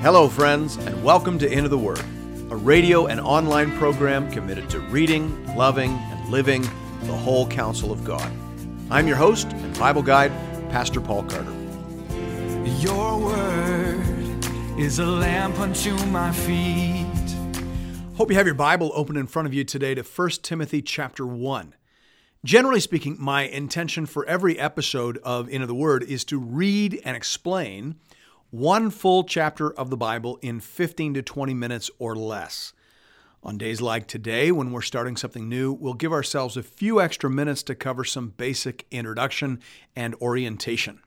Hello, friends, and welcome to Into the Word, a radio and online program committed to reading, loving, and living the whole counsel of God. I'm your host and Bible guide, Pastor Paul Carter. Your word is a lamp unto my feet. Hope you have your Bible open in front of you today to 1 Timothy chapter 1. Generally speaking, my intention for every episode of Into the Word is to read and explain one full chapter of the Bible in 15 to 20 minutes or less. On days like today, when we're starting something new, we'll give ourselves a few extra minutes to cover some basic introduction and orientation.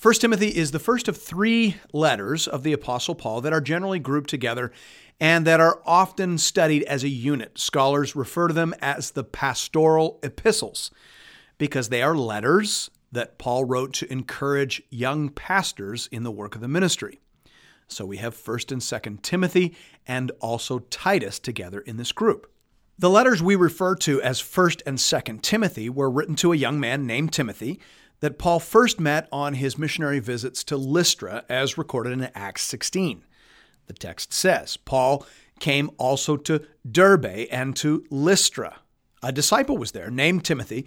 1 Timothy is the first of three letters of the Apostle Paul that are generally grouped together and that are often studied as a unit. Scholars refer to them as the pastoral epistles because they are letters that Paul wrote to encourage young pastors in the work of the ministry. So we have 1st and 2nd Timothy and also Titus together in this group. The letters we refer to as 1st and 2nd Timothy were written to a young man named Timothy that Paul first met on his missionary visits to Lystra as recorded in Acts 16. The text says, Paul came also to Derbe and to Lystra. A disciple was there named Timothy,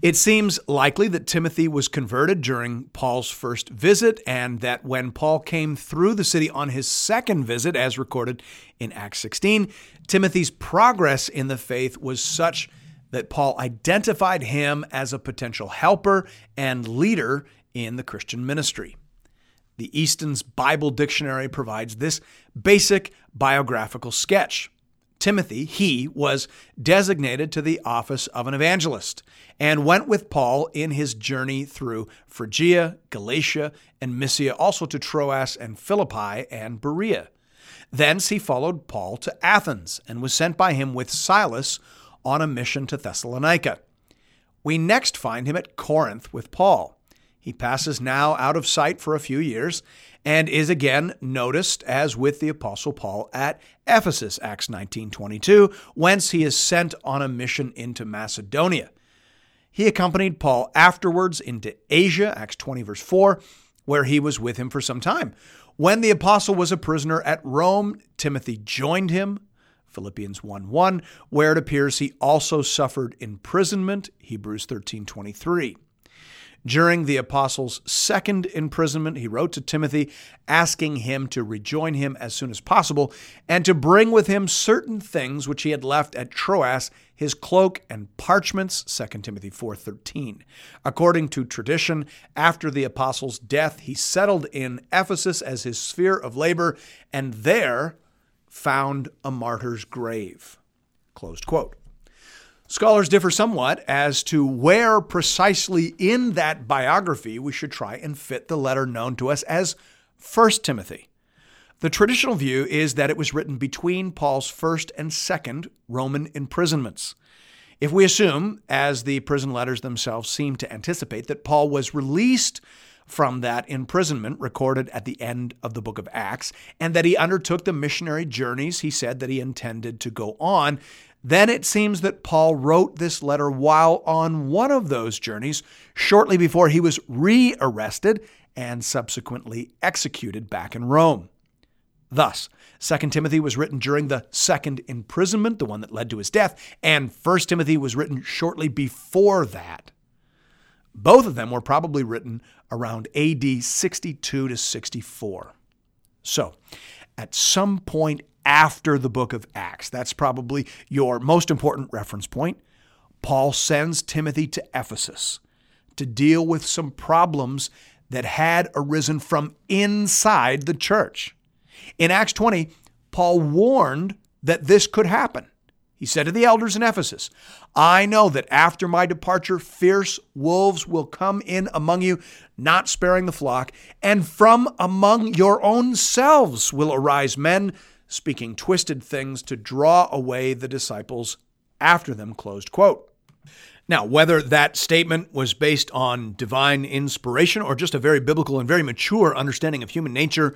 It seems likely that Timothy was converted during Paul's first visit, and that when Paul came through the city on his second visit, as recorded in Acts 16, Timothy's progress in the faith was such that Paul identified him as a potential helper and leader in the Christian ministry. The Easton's Bible Dictionary provides this basic biographical sketch. Timothy, he was designated to the office of an evangelist and went with Paul in his journey through Phrygia, Galatia, and Mysia, also to Troas and Philippi and Berea. Thence he followed Paul to Athens and was sent by him with Silas on a mission to Thessalonica. We next find him at Corinth with Paul. He passes now out of sight for a few years and is again noticed as with the apostle Paul at Ephesus Acts 19:22 whence he is sent on a mission into Macedonia. He accompanied Paul afterwards into Asia Acts 20 verse 4 where he was with him for some time. When the apostle was a prisoner at Rome, Timothy joined him Philippians 1 1, where it appears he also suffered imprisonment, Hebrews 13 23. During the apostle's second imprisonment, he wrote to Timothy asking him to rejoin him as soon as possible and to bring with him certain things which he had left at Troas, his cloak and parchments, 2 Timothy 4:13. According to tradition, after the apostle's death, he settled in Ephesus as his sphere of labor and there found a martyr's grave. Closed quote. Scholars differ somewhat as to where precisely in that biography we should try and fit the letter known to us as 1 Timothy. The traditional view is that it was written between Paul's first and second Roman imprisonments. If we assume, as the prison letters themselves seem to anticipate, that Paul was released from that imprisonment recorded at the end of the book of Acts, and that he undertook the missionary journeys he said that he intended to go on, then it seems that Paul wrote this letter while on one of those journeys, shortly before he was re arrested and subsequently executed back in Rome. Thus, 2 Timothy was written during the second imprisonment, the one that led to his death, and 1 Timothy was written shortly before that. Both of them were probably written around AD 62 to 64. So, at some point after the book of Acts. That's probably your most important reference point. Paul sends Timothy to Ephesus to deal with some problems that had arisen from inside the church. In Acts 20, Paul warned that this could happen. He said to the elders in Ephesus, I know that after my departure, fierce wolves will come in among you, not sparing the flock, and from among your own selves will arise men speaking twisted things to draw away the disciples after them. Closed quote. Now, whether that statement was based on divine inspiration or just a very biblical and very mature understanding of human nature,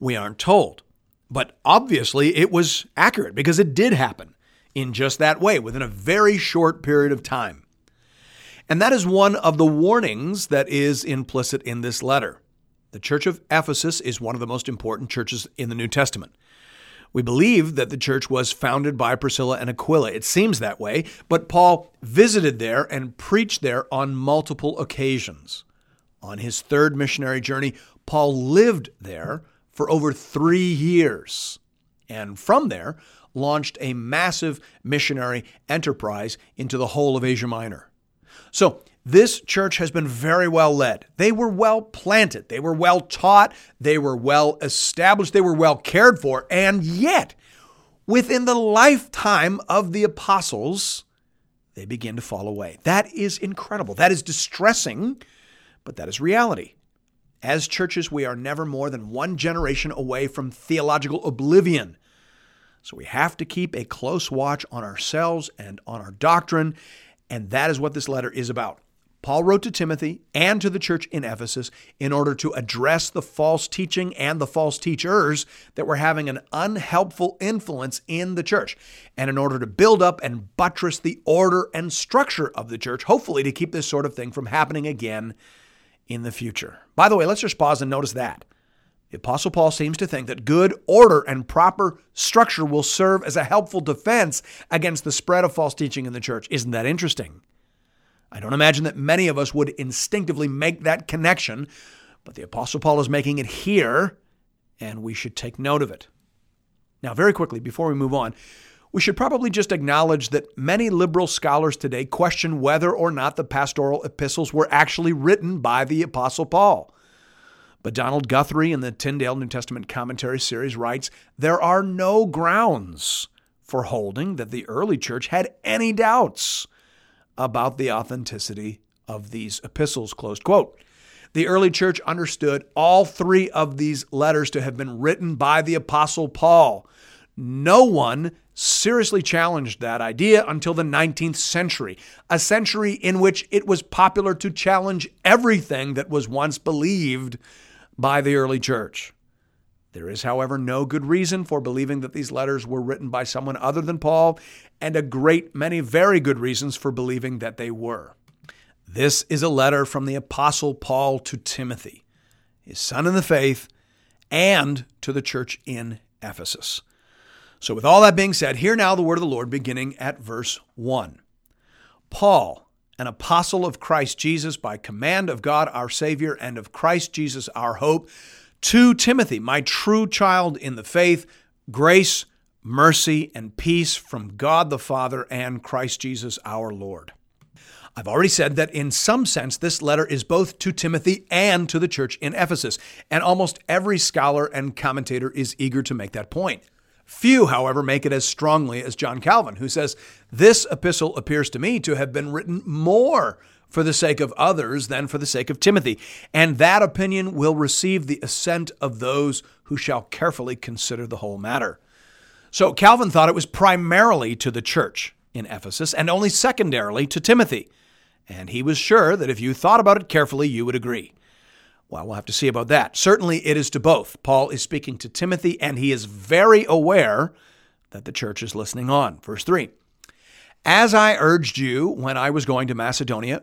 we aren't told. But obviously, it was accurate because it did happen in just that way within a very short period of time. And that is one of the warnings that is implicit in this letter. The church of Ephesus is one of the most important churches in the New Testament. We believe that the church was founded by Priscilla and Aquila. It seems that way, but Paul visited there and preached there on multiple occasions. On his third missionary journey, Paul lived there for over three years, and from there launched a massive missionary enterprise into the whole of Asia Minor. So, this church has been very well led. They were well planted. They were well taught. They were well established. They were well cared for. And yet, within the lifetime of the apostles, they begin to fall away. That is incredible. That is distressing, but that is reality. As churches, we are never more than one generation away from theological oblivion. So we have to keep a close watch on ourselves and on our doctrine, and that is what this letter is about. Paul wrote to Timothy and to the church in Ephesus in order to address the false teaching and the false teachers that were having an unhelpful influence in the church, and in order to build up and buttress the order and structure of the church, hopefully to keep this sort of thing from happening again in the future. By the way, let's just pause and notice that. The Apostle Paul seems to think that good order and proper structure will serve as a helpful defense against the spread of false teaching in the church. Isn't that interesting? I don't imagine that many of us would instinctively make that connection, but the Apostle Paul is making it here, and we should take note of it. Now, very quickly, before we move on, we should probably just acknowledge that many liberal scholars today question whether or not the pastoral epistles were actually written by the Apostle Paul. But Donald Guthrie in the Tyndale New Testament Commentary series writes There are no grounds for holding that the early church had any doubts about the authenticity of these epistles. Closed quote. The early church understood all three of these letters to have been written by the Apostle Paul. No one seriously challenged that idea until the 19th century, a century in which it was popular to challenge everything that was once believed by the early church. There is, however, no good reason for believing that these letters were written by someone other than Paul, and a great many very good reasons for believing that they were. This is a letter from the Apostle Paul to Timothy, his son in the faith, and to the church in Ephesus. So, with all that being said, hear now the word of the Lord beginning at verse 1. Paul, an apostle of Christ Jesus by command of God our Savior and of Christ Jesus our hope, to Timothy, my true child in the faith, grace, mercy, and peace from God the Father and Christ Jesus our Lord. I've already said that in some sense, this letter is both to Timothy and to the church in Ephesus, and almost every scholar and commentator is eager to make that point. Few, however, make it as strongly as John Calvin, who says, This epistle appears to me to have been written more for the sake of others than for the sake of Timothy. And that opinion will receive the assent of those who shall carefully consider the whole matter. So Calvin thought it was primarily to the church in Ephesus and only secondarily to Timothy. And he was sure that if you thought about it carefully, you would agree. Well, we'll have to see about that. Certainly, it is to both. Paul is speaking to Timothy, and he is very aware that the church is listening on. Verse 3 As I urged you when I was going to Macedonia,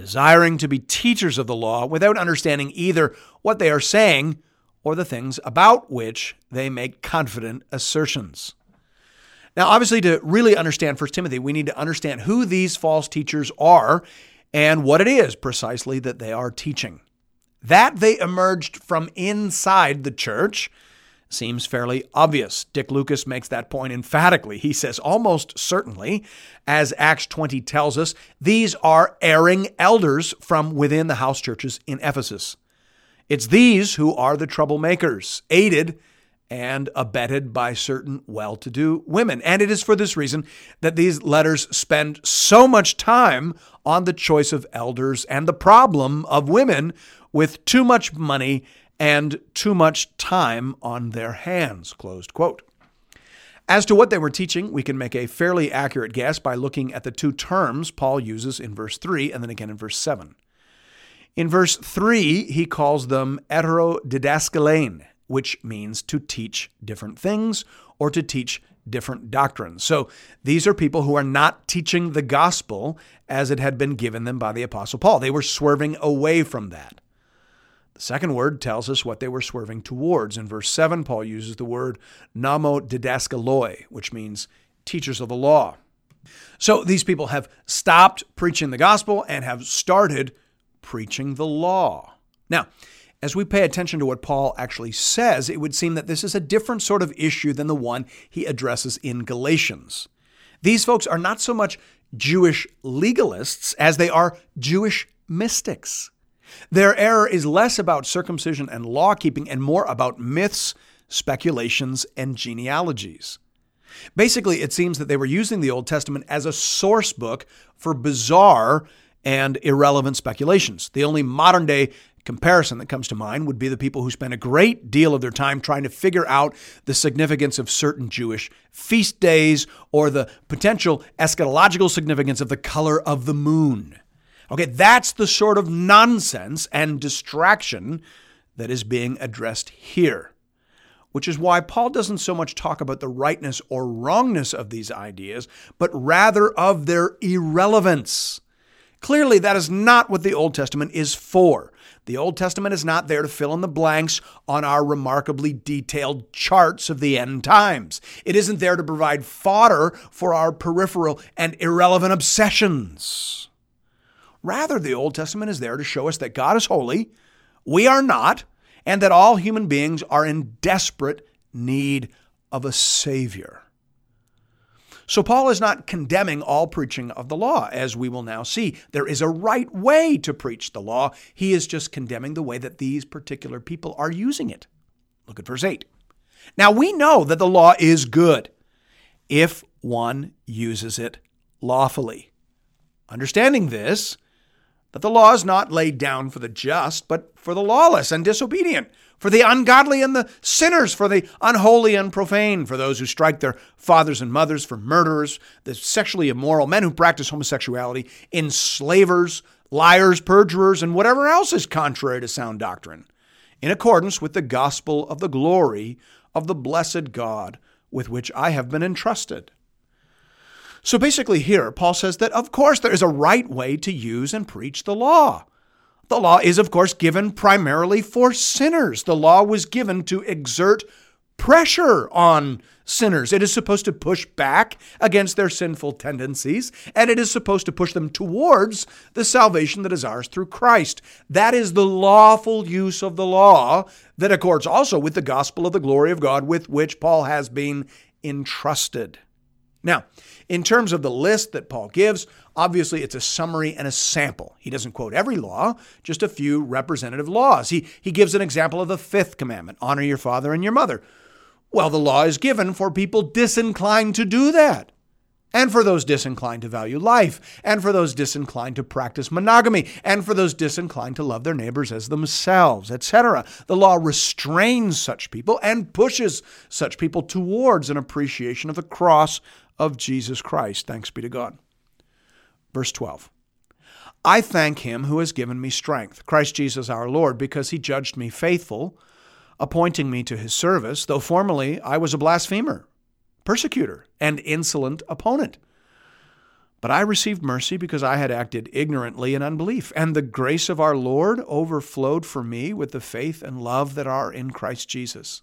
desiring to be teachers of the law without understanding either what they are saying or the things about which they make confident assertions. Now, obviously, to really understand 1 Timothy, we need to understand who these false teachers are and what it is precisely that they are teaching. That they emerged from inside the church, seems fairly obvious. Dick Lucas makes that point emphatically. He says, almost certainly, as Acts 20 tells us, these are erring elders from within the house churches in Ephesus. It's these who are the troublemakers, aided and abetted by certain well to do women. And it is for this reason that these letters spend so much time on the choice of elders and the problem of women with too much money and too much time on their hands. Closed quote. As to what they were teaching, we can make a fairly accurate guess by looking at the two terms Paul uses in verse 3 and then again in verse 7. In verse 3, he calls them heterodidaskalein, which means to teach different things or to teach different doctrines. So these are people who are not teaching the gospel as it had been given them by the Apostle Paul. They were swerving away from that. Second word tells us what they were swerving towards. In verse 7, Paul uses the word nomodidaskaloi, which means teachers of the law. So these people have stopped preaching the gospel and have started preaching the law. Now, as we pay attention to what Paul actually says, it would seem that this is a different sort of issue than the one he addresses in Galatians. These folks are not so much Jewish legalists as they are Jewish mystics. Their error is less about circumcision and law keeping and more about myths, speculations, and genealogies. Basically, it seems that they were using the Old Testament as a source book for bizarre and irrelevant speculations. The only modern day comparison that comes to mind would be the people who spend a great deal of their time trying to figure out the significance of certain Jewish feast days or the potential eschatological significance of the color of the moon. Okay, that's the sort of nonsense and distraction that is being addressed here. Which is why Paul doesn't so much talk about the rightness or wrongness of these ideas, but rather of their irrelevance. Clearly, that is not what the Old Testament is for. The Old Testament is not there to fill in the blanks on our remarkably detailed charts of the end times. It isn't there to provide fodder for our peripheral and irrelevant obsessions. Rather, the Old Testament is there to show us that God is holy, we are not, and that all human beings are in desperate need of a Savior. So, Paul is not condemning all preaching of the law, as we will now see. There is a right way to preach the law. He is just condemning the way that these particular people are using it. Look at verse 8. Now, we know that the law is good if one uses it lawfully. Understanding this, that the law is not laid down for the just, but for the lawless and disobedient, for the ungodly and the sinners, for the unholy and profane, for those who strike their fathers and mothers, for murderers, the sexually immoral, men who practice homosexuality, enslavers, liars, perjurers, and whatever else is contrary to sound doctrine, in accordance with the gospel of the glory of the blessed God with which I have been entrusted. So basically, here, Paul says that, of course, there is a right way to use and preach the law. The law is, of course, given primarily for sinners. The law was given to exert pressure on sinners. It is supposed to push back against their sinful tendencies, and it is supposed to push them towards the salvation that is ours through Christ. That is the lawful use of the law that accords also with the gospel of the glory of God with which Paul has been entrusted. Now, in terms of the list that Paul gives, obviously it's a summary and a sample. He doesn't quote every law, just a few representative laws. He, he gives an example of the fifth commandment honor your father and your mother. Well, the law is given for people disinclined to do that and for those disinclined to value life, and for those disinclined to practice monogamy, and for those disinclined to love their neighbors as themselves, etc. The law restrains such people and pushes such people towards an appreciation of the cross of Jesus Christ. Thanks be to God. Verse 12. I thank him who has given me strength, Christ Jesus our Lord, because he judged me faithful, appointing me to his service, though formerly I was a blasphemer persecutor, and insolent opponent. But I received mercy because I had acted ignorantly in unbelief, and the grace of our Lord overflowed for me with the faith and love that are in Christ Jesus.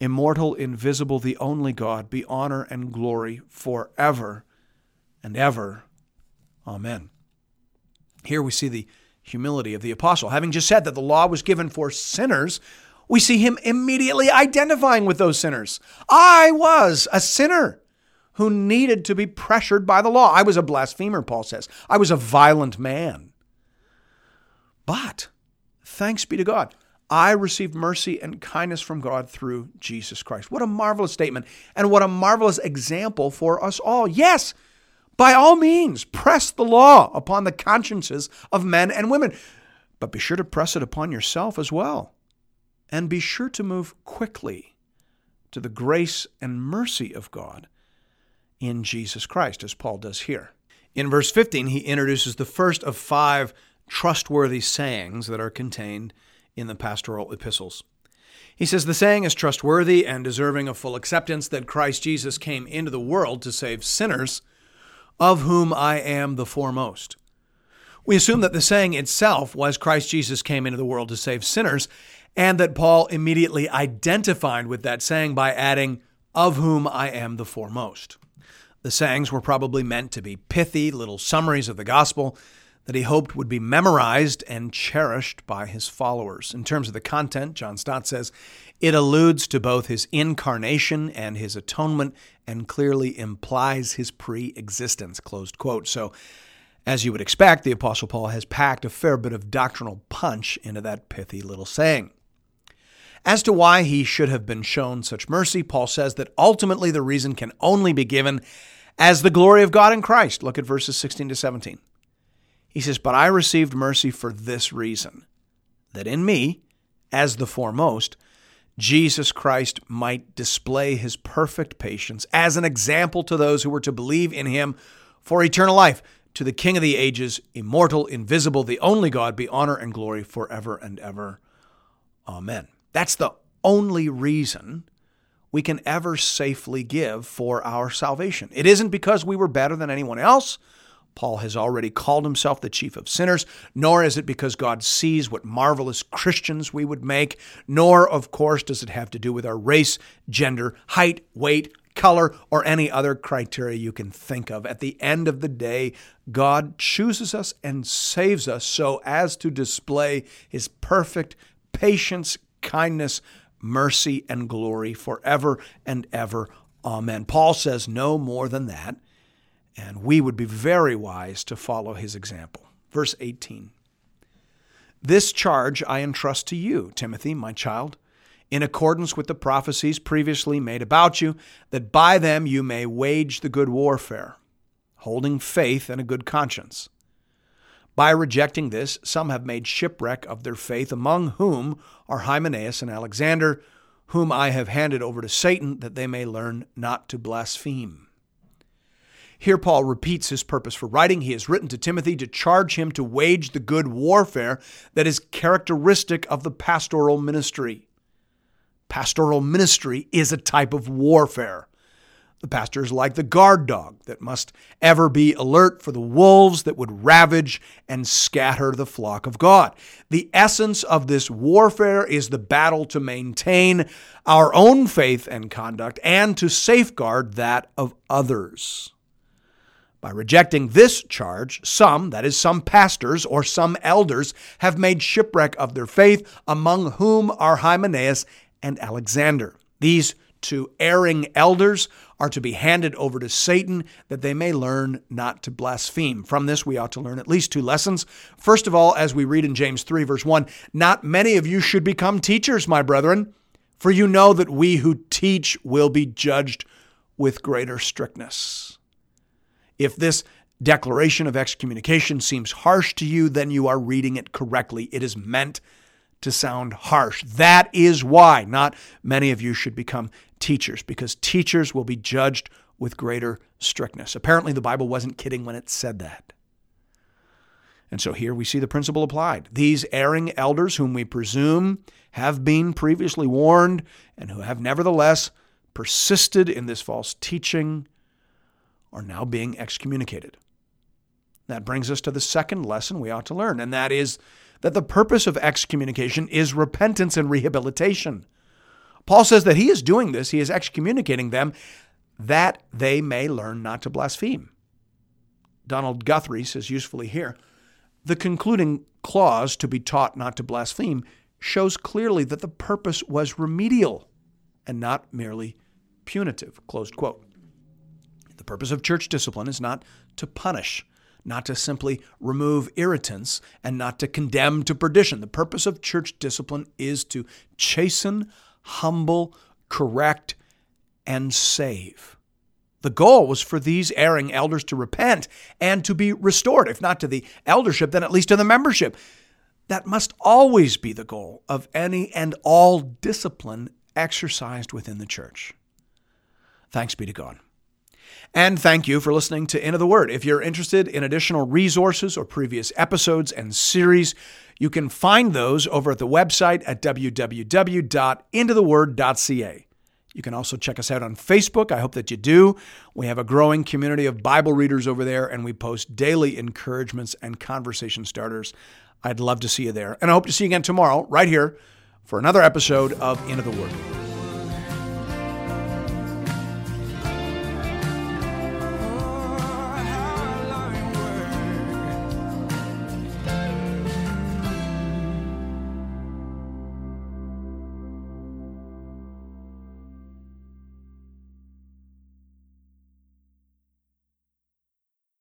immortal, invisible, the only God, be honor and glory forever and ever. Amen. Here we see the humility of the apostle. Having just said that the law was given for sinners, we see him immediately identifying with those sinners. I was a sinner who needed to be pressured by the law. I was a blasphemer, Paul says. I was a violent man. But thanks be to God, I received mercy and kindness from God through Jesus Christ. What a marvelous statement, and what a marvelous example for us all. Yes, by all means, press the law upon the consciences of men and women, but be sure to press it upon yourself as well. And be sure to move quickly to the grace and mercy of God in Jesus Christ, as Paul does here. In verse 15, he introduces the first of five trustworthy sayings that are contained in the pastoral epistles. He says the saying is trustworthy and deserving of full acceptance that Christ Jesus came into the world to save sinners of whom I am the foremost. We assume that the saying itself was Christ Jesus came into the world to save sinners, and that Paul immediately identified with that saying by adding, of whom I am the foremost. The sayings were probably meant to be pithy little summaries of the gospel that he hoped would be memorized and cherished by his followers. In terms of the content, John Stott says, it alludes to both his incarnation and his atonement and clearly implies his pre existence. Closed quote. So, as you would expect, the Apostle Paul has packed a fair bit of doctrinal punch into that pithy little saying. As to why he should have been shown such mercy, Paul says that ultimately the reason can only be given as the glory of God in Christ. Look at verses 16 to 17. He says, But I received mercy for this reason, that in me, as the foremost, Jesus Christ might display his perfect patience as an example to those who were to believe in him for eternal life. To the King of the ages, immortal, invisible, the only God, be honor and glory forever and ever. Amen. That's the only reason we can ever safely give for our salvation. It isn't because we were better than anyone else Paul has already called himself the chief of sinners, nor is it because God sees what marvelous Christians we would make, nor, of course, does it have to do with our race, gender, height, weight, color, or any other criteria you can think of. At the end of the day, God chooses us and saves us so as to display his perfect patience, kindness, mercy, and glory forever and ever. Amen. Paul says no more than that and we would be very wise to follow his example. Verse 18 This charge I entrust to you, Timothy, my child, in accordance with the prophecies previously made about you, that by them you may wage the good warfare, holding faith and a good conscience. By rejecting this, some have made shipwreck of their faith, among whom are Hymenaeus and Alexander, whom I have handed over to Satan, that they may learn not to blaspheme. Here, Paul repeats his purpose for writing. He has written to Timothy to charge him to wage the good warfare that is characteristic of the pastoral ministry. Pastoral ministry is a type of warfare. The pastor is like the guard dog that must ever be alert for the wolves that would ravage and scatter the flock of God. The essence of this warfare is the battle to maintain our own faith and conduct and to safeguard that of others. By rejecting this charge, some, that is, some pastors or some elders, have made shipwreck of their faith, among whom are Hymenaeus and Alexander. These two erring elders are to be handed over to Satan that they may learn not to blaspheme. From this, we ought to learn at least two lessons. First of all, as we read in James 3, verse 1, not many of you should become teachers, my brethren, for you know that we who teach will be judged with greater strictness. If this declaration of excommunication seems harsh to you, then you are reading it correctly. It is meant to sound harsh. That is why not many of you should become teachers, because teachers will be judged with greater strictness. Apparently, the Bible wasn't kidding when it said that. And so here we see the principle applied. These erring elders, whom we presume have been previously warned and who have nevertheless persisted in this false teaching are now being excommunicated. That brings us to the second lesson we ought to learn, and that is that the purpose of excommunication is repentance and rehabilitation. Paul says that he is doing this, he is excommunicating them that they may learn not to blaspheme. Donald Guthrie says usefully here the concluding clause, to be taught not to blaspheme, shows clearly that the purpose was remedial and not merely punitive. Closed quote. The purpose of church discipline is not to punish, not to simply remove irritants, and not to condemn to perdition. The purpose of church discipline is to chasten, humble, correct, and save. The goal was for these erring elders to repent and to be restored, if not to the eldership, then at least to the membership. That must always be the goal of any and all discipline exercised within the church. Thanks be to God. And thank you for listening to Into the Word. If you're interested in additional resources or previous episodes and series, you can find those over at the website at www.intotheword.ca. You can also check us out on Facebook. I hope that you do. We have a growing community of Bible readers over there, and we post daily encouragements and conversation starters. I'd love to see you there. And I hope to see you again tomorrow, right here, for another episode of Into the Word.